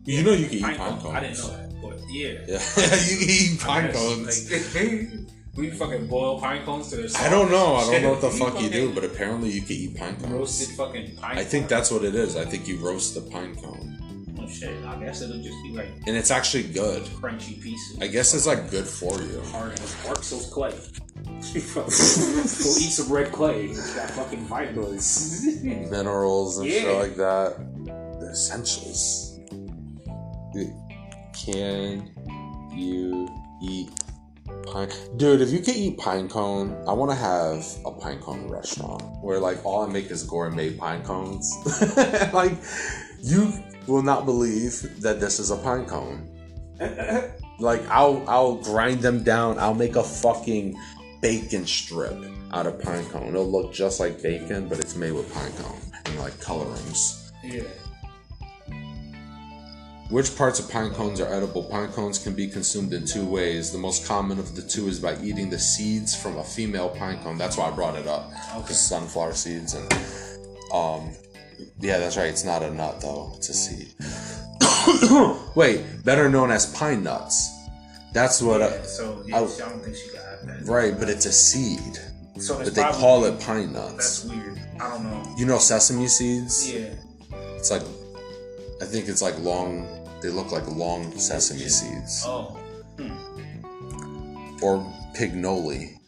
If- You know you can eat Pine pine cone. cones. I didn't know that, but yeah. *laughs* Yeah, you can eat pine I cones. Like, *laughs* we fucking boil pine cones to their I don't know. I don't know what the fuck you do, but apparently you can eat pine cones. roasted fucking pine. I think that's what it is. I think you roast the pine cone, Oh shit! I guess it'll just be like and it's actually good. crunchy pieces. I guess it's like good for you. hard as Arxos clay. *laughs* Go eat some red clay. It's got fucking vitamins. Minerals and shit like that. The essentials. Can you eat pine? Dude, if you can eat pine cone, I want to have a pine cone restaurant where like all I make is gourmet pine cones. *laughs* like you will not believe that this is a pine cone. *laughs* Like I'll I'll grind them down. I'll make a fucking bacon strip out of pine cone. It'll look just like bacon, but it's made with pine cone and like colorings. yeah. Which parts of pine cones are edible? Pine cones can be consumed in two ways. The most common of the two is by eating the seeds from a female pine cone. That's why I brought it up. Okay. Sunflower seeds and um yeah, that's right. It's not a nut though. It's a seed. *coughs* Wait, better known as pine nuts. That's what Yeah, I, so yeah, I- I don't think she got that. right, but it's a seed. So But they call it pine nuts. That's weird. I don't know. You know sesame seeds? Yeah. It's like I think it's like long they look like long sesame seeds. Oh. Hmm. or pignoli.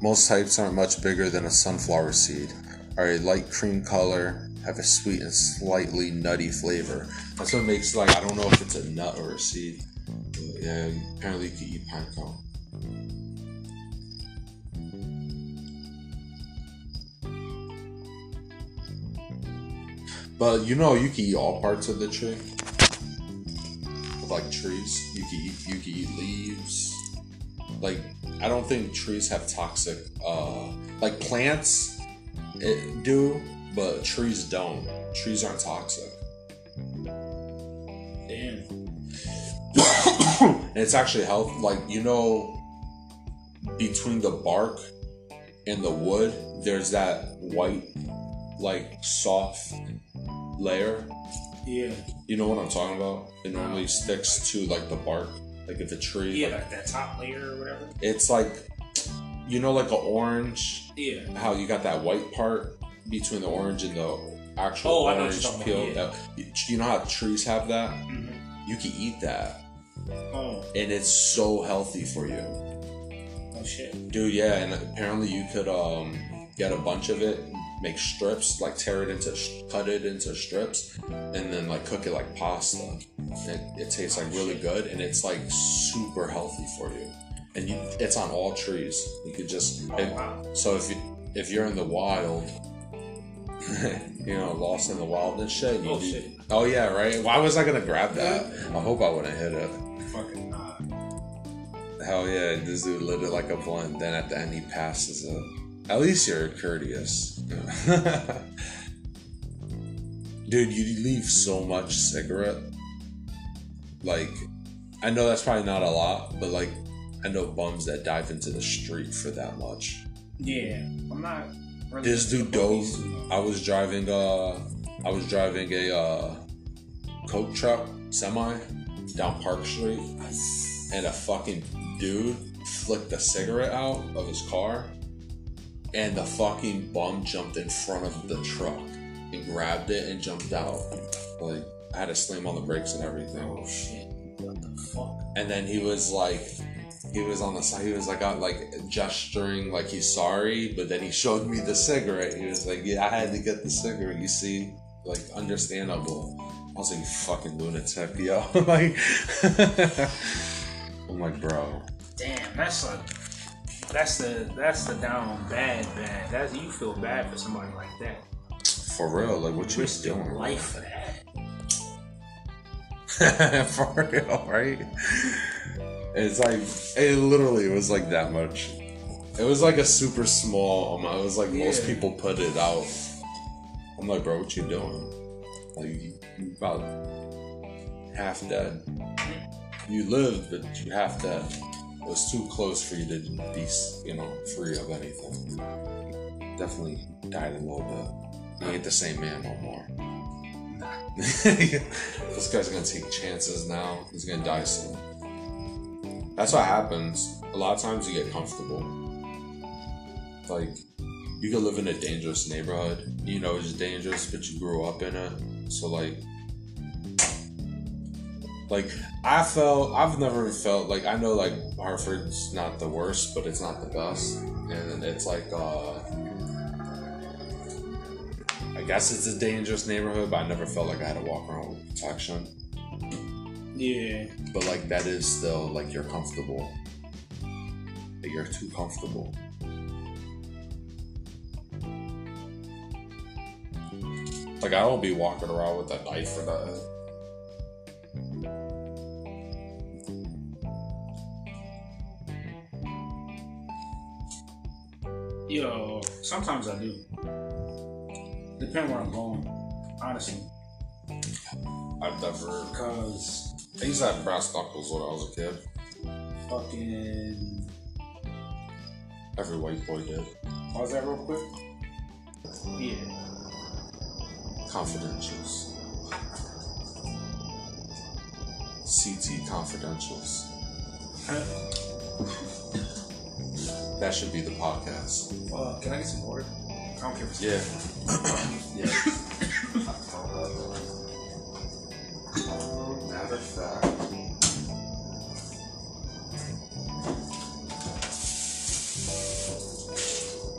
Most types aren't much bigger than a sunflower seed, are a light cream color, have a sweet and slightly nutty flavor. That's what makes like I don't know if it's a nut or a seed. But yeah, apparently you can eat pine cone. But you know you can eat all parts of the tree. Like trees, you can eat you can eat leaves. Like I don't think trees have toxic. Uh, like plants, it do, but trees don't. Trees aren't toxic. Damn. and *coughs* it's actually health. Like you know, between the bark and the wood, there's that white, like soft layer. Yeah. You know what I'm talking about? It normally sticks to like the bark. Like if a tree, Yeah, like, like that top layer or whatever. it's like you know, like an orange. Yeah. How you got that white part between the orange and the actual Oh, I know what orange peel. That you, know how trees have that? hmm You can eat that, Oh, and it's so healthy for you. oh shit. Dude, yeah, and apparently you could um get a bunch of it, make strips, like tear it into, cut it into strips, and then like cook it like pasta. It, it tastes like really good, and it's like super healthy for you. And you, it's on all trees. You could just Oh, wow. so if you if you're in the wild, *laughs* you know, lost in the wild and shit. You Oh, do- shit. Oh yeah, right. Why was I gonna grab that? I hope I wouldn't hit it. Fucking nah. Hell yeah, this dude lit it like a blunt. Then at the end he passes it. At least you're courteous. *laughs* dude, you leave so much cigarette. Like, I know that's probably not a lot, but like, I know bums that dive into the street for that much. Yeah. I'm not. Really This dude dove. movies, you know. I was driving uh I was driving a uh Coke truck semi down Park Street and a fucking dude flicked a cigarette out of his car and the fucking bum jumped in front of the truck and grabbed it and jumped out. Like I had to slam on the brakes and everything. Oh shit. What the fuck? And then he was like, he was on the side. He was like, out, like gesturing, like he's sorry. But then he showed me the cigarette. He was like, yeah, I had to get the cigarette. You see, like understandable. I was like, you fucking lunatic, yo. *laughs* like, *laughs* I'm like, bro. Damn, that's like. That's the that's the down bad bad. That's you feel bad for somebody like that. For real, like, what you Risk your doing? life for that. *laughs* For real, right? It's like it literally was like that much. It was like a super small amount. It was like most people put it out. I'm like, bro, what you doing? Like you, you about half dead. You lived, but you half dead. Was too close for you to be, you know, free of anything. Definitely died a little bit. You ain't the same man no more. Nah. *laughs* this guy's gonna take chances now. He's gonna die soon. That's what happens. A lot of times you get comfortable. Like, you could live in a dangerous neighborhood. You know it's dangerous, but you grew up in it. So, like, like I felt, I've never felt like I know like Hartford's not the worst, but it's not the best, and it's like uh I guess it's a dangerous neighborhood, but I never felt like I had to walk around with protection. Yeah. But like that is still like you're comfortable. Like you're too comfortable. Like I don't be walking around with a knife or that. Yo, sometimes I do. Depending where I'm going, honestly. I've never. Cause I used to have brass knuckles when I was a kid. fucking Every white boy did. pause that real quick. Yeah. Confidentials. CT confidentials. That should be the podcast. Uh, can I get some water? I don't care if it's Yeah. *coughs* yeah. *coughs* Matter of fact.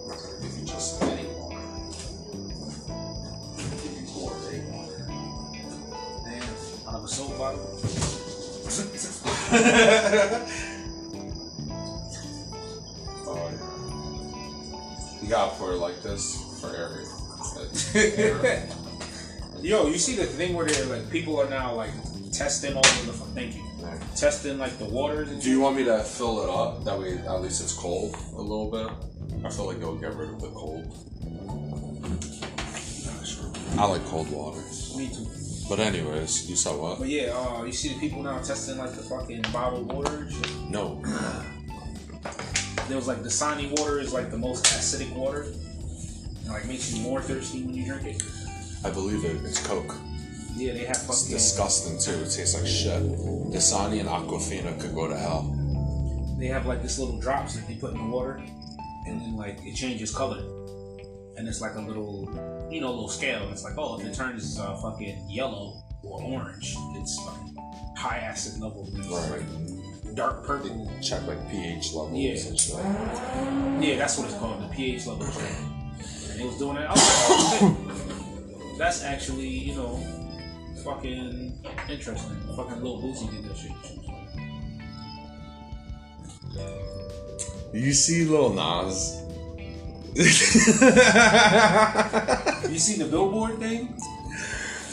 Gonna you just any water. Give you gourmet water. Damn, out of a soap bottle. *laughs* Yo, you see the thing where they're like people are now like testing all of the thank you. Testing like the waters and Do you want me to fill it up? That way, at least it's cold a little bit. I feel like it'll get rid of the cold. I like cold water. Me too. But anyways, you saw what? But yeah, uh, you see the people now testing like the fucking bottled water. No. There was like the Dasani water is like the most acidic water. Like makes you more thirsty when you drink it. I believe it. It's Coke. Yeah, they have It's fucking. disgusting too. It tastes like shit. Dasani and Aquafina could go to hell. They have like this little drops that they put in the water, and then like it changes color, and it's like a little, you know, little scale. And it's like, oh, if it turns uh, fucking yellow or orange, it's fucking high acid level. It's Right. like dark purple. Check like pH levels Yeah. Yeah, that's what it's called, the pH level Was doing it. I was like, oh, shit. That's actually, you know, fucking interesting. Fucking little Boosie did that shit. You see Lil Nas? You see the billboard thing?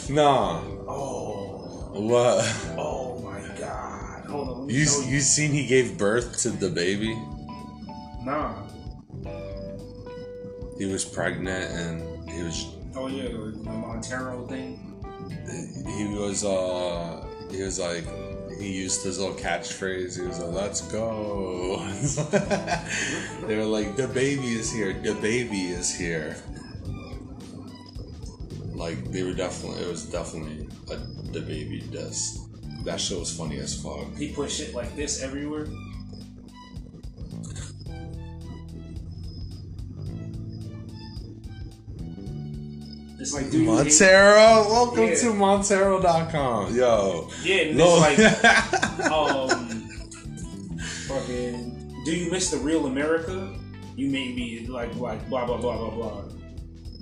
nah. Oh, What? oh my god. Hold on. You you seen he gave birth to the baby? Nah. He was pregnant and he was Oh yeah, the, Montero thing. he was uh he was like he used his little catchphrase. He was like, "Let's go." *laughs* they were like, "The baby is here. The baby is here." Like they were definitely. It was definitely a the baby diss. That shit was funny as fuck. He put shit like this everywhere. It's like, do Montero, welcome Yeah. to Montero.com. Yo, Yeah, and no, it's like, *laughs* um, fucking, do you miss the real America? You may be like, like, blah, blah, blah, blah, blah.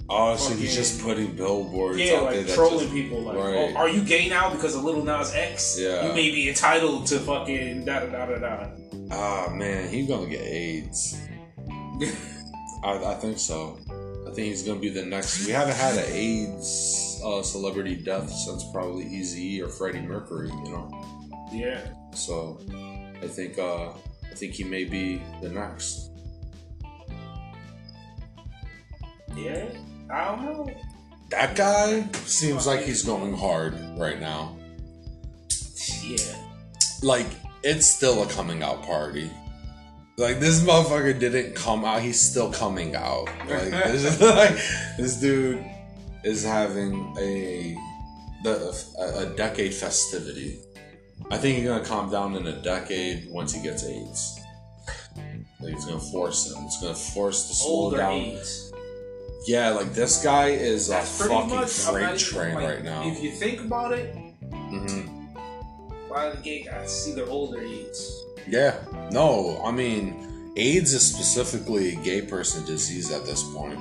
oh, so fucking- he's just putting billboards Yeah, out like that trolling just- people. Like, Right. oh, are you gay now because of Little Nas X? Yeah. You may be entitled to fucking da da da da da. Ah man, he's gonna get AIDS. *laughs* I, I think so. I think he's gonna be the next. We haven't had an AIDS uh, celebrity death since probably Eazy or Freddie Mercury. You know, Yeah. so I think uh, I think he may be the next. Yeah. I don't know. That guy seems like he's going hard right now. Yeah. Like it's still a coming out party. Like this motherfucker didn't come out, he's still coming out. Like *laughs* this, like, this dude is having a the a, a decade festivity. I think he's gonna calm down in a decade once he gets AIDS. Like it's gonna force him. It's gonna force the slow Older down. AIDS. Yeah, like this guy is a That's pretty fucking freight train like, right now. If you think about it, hmm why the gay guys either older AIDS? Yeah. No, I mean, AIDS is specifically a gay person disease at this point.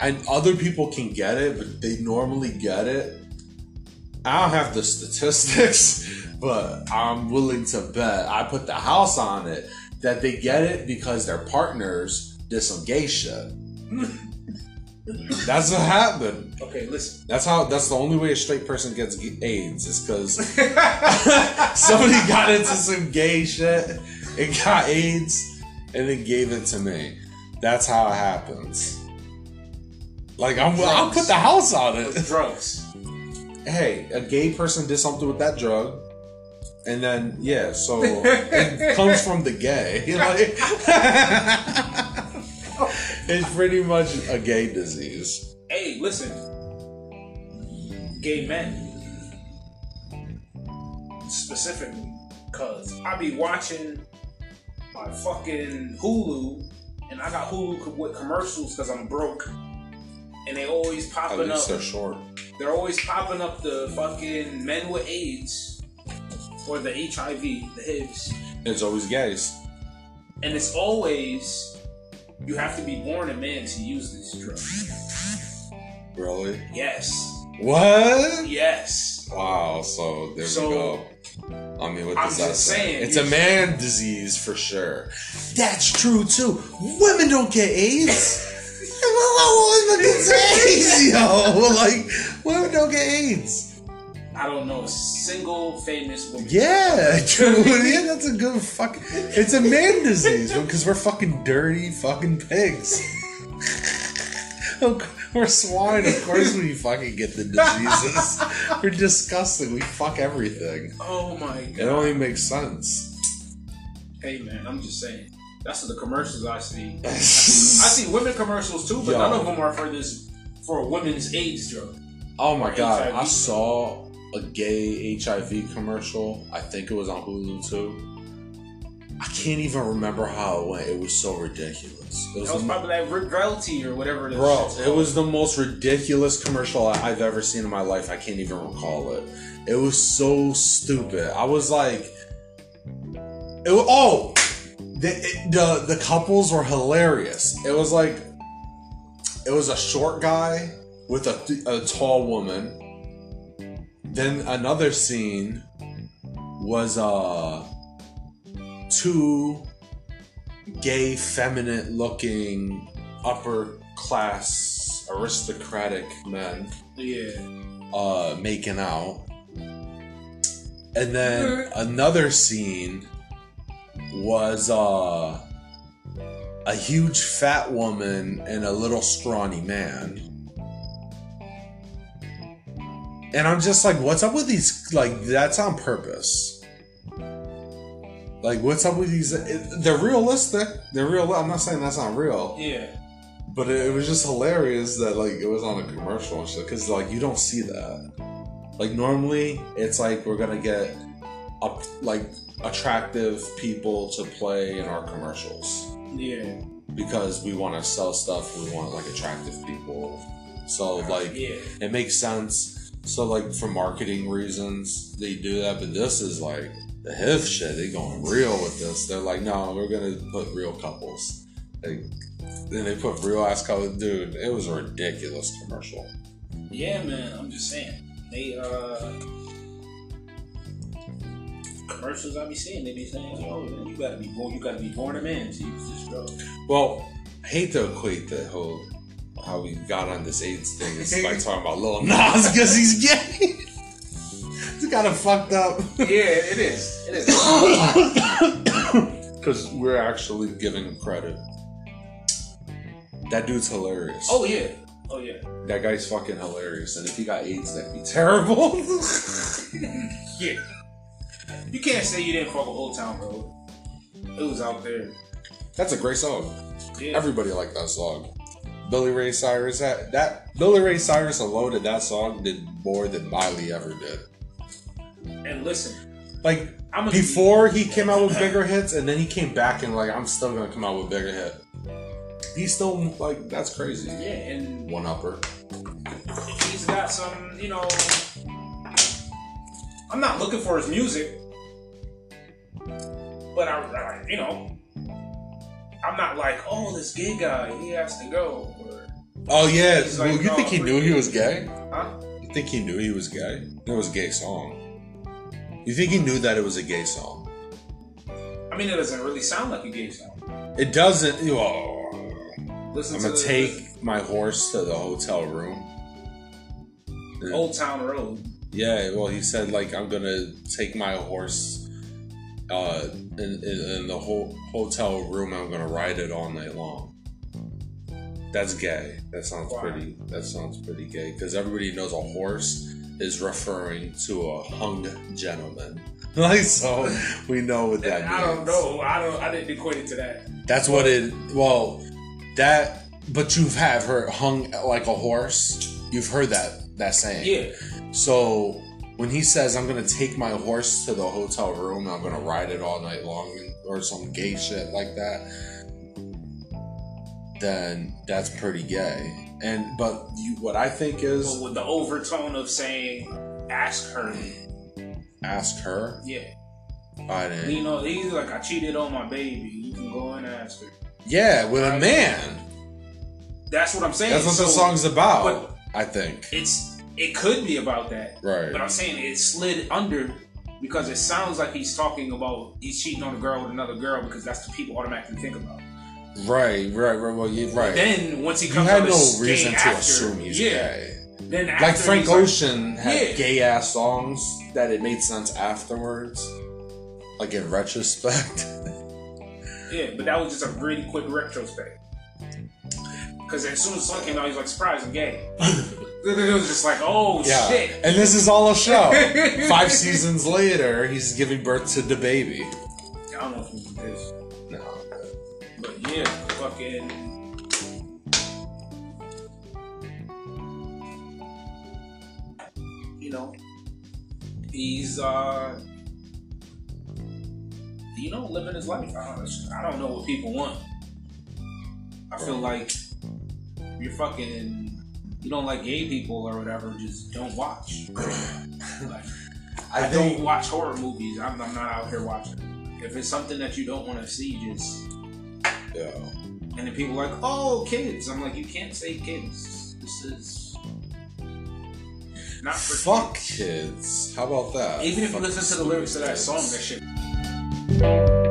And other people can get it, but they normally get it. I don't have the statistics, *laughs* but I'm willing to bet, I put the house on it, that they get it because their partners did some gay shit. *laughs* That's what happened. Okay, listen. That's how. That's the only way a straight person gets AIDS is because *laughs* somebody got into some gay shit and got AIDS and then gave it to me. That's how it happens. Like I'm, I'll put the house on it. Drugs. *laughs* Hey, a gay person did something with that drug, and then yeah, so it *laughs* comes from the gay. Like, it's pretty much a gay disease. Hey, listen. Gay men. Specifically. Cause I be watching my fucking Hulu and I got Hulu with commercials because I'm broke. And they always At popping up least they're short. they're always popping up the fucking men with AIDS or the HIV, the HIVs. It's always gays. And it's always you have to be born a man to use this drug. Really? Yes. What? Yes. Wow. So there So- we go. I mean, what I'm that just say? saying, It's a man disease for sure. That's true too. Women don't get AIDS. *laughs* Women get AIDS, yo. *laughs* Like women don't get AIDS. I don't know a single famous woman. Yeah, *laughs* dude. Yeah, that's a good fucking. It's a man disease because we're fucking dirty fucking pigs. *laughs* we're swine. Of course, we fucking get the diseases. *laughs* we're disgusting. We fuck everything. Oh my god. It only makes sense. Hey man, I'm just saying. That's the commercials I see. I see women commercials too, but Yo. none of them are for this for a women's AIDS drug. Oh my god. I saw a gay HIV commercial. I think it was on Hulu too. I can't even remember how it went. It was so ridiculous. It was, That was probably that Rick or whatever. It is. bro. It was the most ridiculous commercial I- I've ever seen in my life. I can't even recall it. It was so stupid. I was like, it was, oh, the, it- the the couples were hilarious. It was like, it was a short guy with a, a tall woman. Then another scene was uh two gay, feminine looking, upper class, aristocratic men Yeah. uh, making out. And then another scene was uh, a huge fat woman and a little scrawny man. And I'm just like, what's up with these? Like, that's on purpose. Like, what's up with these? it- They're realistic. They're real. I'm not saying that's not real. Yeah. But it, it was just hilarious that like it was on a commercial and shit because like you don't see that. Like normally it's like we're gonna get up like attractive people to play in our commercials Yeah. because we want to sell stuff. We want like attractive people. So like Yeah. it makes sense. So like for marketing reasons they do that, but this is like the HIV shit. They going real with this. They're like, no, we're gonna put real couples. Like, then they put real ass couples. Dude, it was a ridiculous commercial. Yeah, man. I'm just saying. They uh commercials I be seeing, they be saying, "Yo, man, you gotta be born. You gotta be born a man to use this drug." Well, I hate to equate the whole how we got on this AIDS thing is by *laughs* talking about Lil Nas because he's gay. *laughs* it's kind of fucked up. yeah, it is. It is. *coughs* Because we're actually giving him credit. That dude's hilarious. oh yeah. Oh yeah. That guy's fucking hilarious. And if he got AIDS, that'd be terrible. *laughs* Yeah. You can't say you didn't fuck with Old Town Road. It was out there. That's a great song. Yeah. Everybody liked that song. Billy Ray Cyrus had that. Billy Ray Cyrus alone did that song did more than Miley ever did. and listen, Like I'm before he came out with *laughs* bigger hits, and then he came back and like I'm still gonna come out with bigger hit. He's still like that's crazy. Yeah, and One upper. he's got some, you know. I'm not looking for his music, but I, I you know, I'm not like, oh, this gay guy, he has to go. Or, Oh yeah. Well, like, you think he knew he was gay? huh? You think he knew he was gay? It was a gay song. You think he knew that it was a gay song? I mean, it doesn't really sound like a gay song. It doesn't. Oh, Listen I'm to gonna take my horse to the hotel room. Old Town Road. Yeah, well, he said like I'm gonna take my horse uh, in, in, in the whole hotel room. I'm gonna ride it all night long. That's gay. That sounds Wow. pretty. That sounds pretty gay because everybody knows a horse is referring to a hung gentleman. *laughs* Like so, we know what that means. I don't know. I don't. I didn't equate it to that. That's what it. Well, that. But you've have heard hung like a horse. You've heard that that saying. Yeah. So when he says, "I'm gonna take my horse to the hotel room, I'm gonna ride it all night long," or some gay shit like that, then that's pretty gay. And but you, what I think But is, with the overtone of saying, "Ask her." ask her. Yeah. I didn't. You know, he's like, "I cheated on my baby. You can go and ask her." Yeah, with a man. That's what I'm saying. That's what the song's about. but- I think. It's. It could be about that. Right. But I'm saying it slid under because it sounds like he's talking about he's cheating on a girl with another girl because that's what people automatically think about. Right, right, right. Well, you right. Then once he comes, you had no reason to after, assume he's yeah. gay. Then after Like Frank he's like- Ocean had Yeah. gay ass songs that it made sense afterwards. Like in retrospect. *laughs* Yeah, but that was just a really quick retrospect. Because as soon as the song came out, he was like, surprise, I'm gay. *laughs* it was *laughs* just like, oh yeah. shit. And this is all a show. *laughs* Five seasons later, he's giving birth to the baby. I don't know if did this. No. But yeah, fucking. You know, he's uh you know living his life. I don't know what people want. I feel like you're fucking you don't like gay people or whatever, just don't watch. *laughs* like, I, I don't watch horror movies. I'm, I'm, not out here watching. If it's something that you don't want to see, just yeah. And then people are like, oh, kids. I'm like, you can't say kids. This is not for fuck kids. kids. How about that? Even if Fuck you listen to the lyrics of that song, that shit.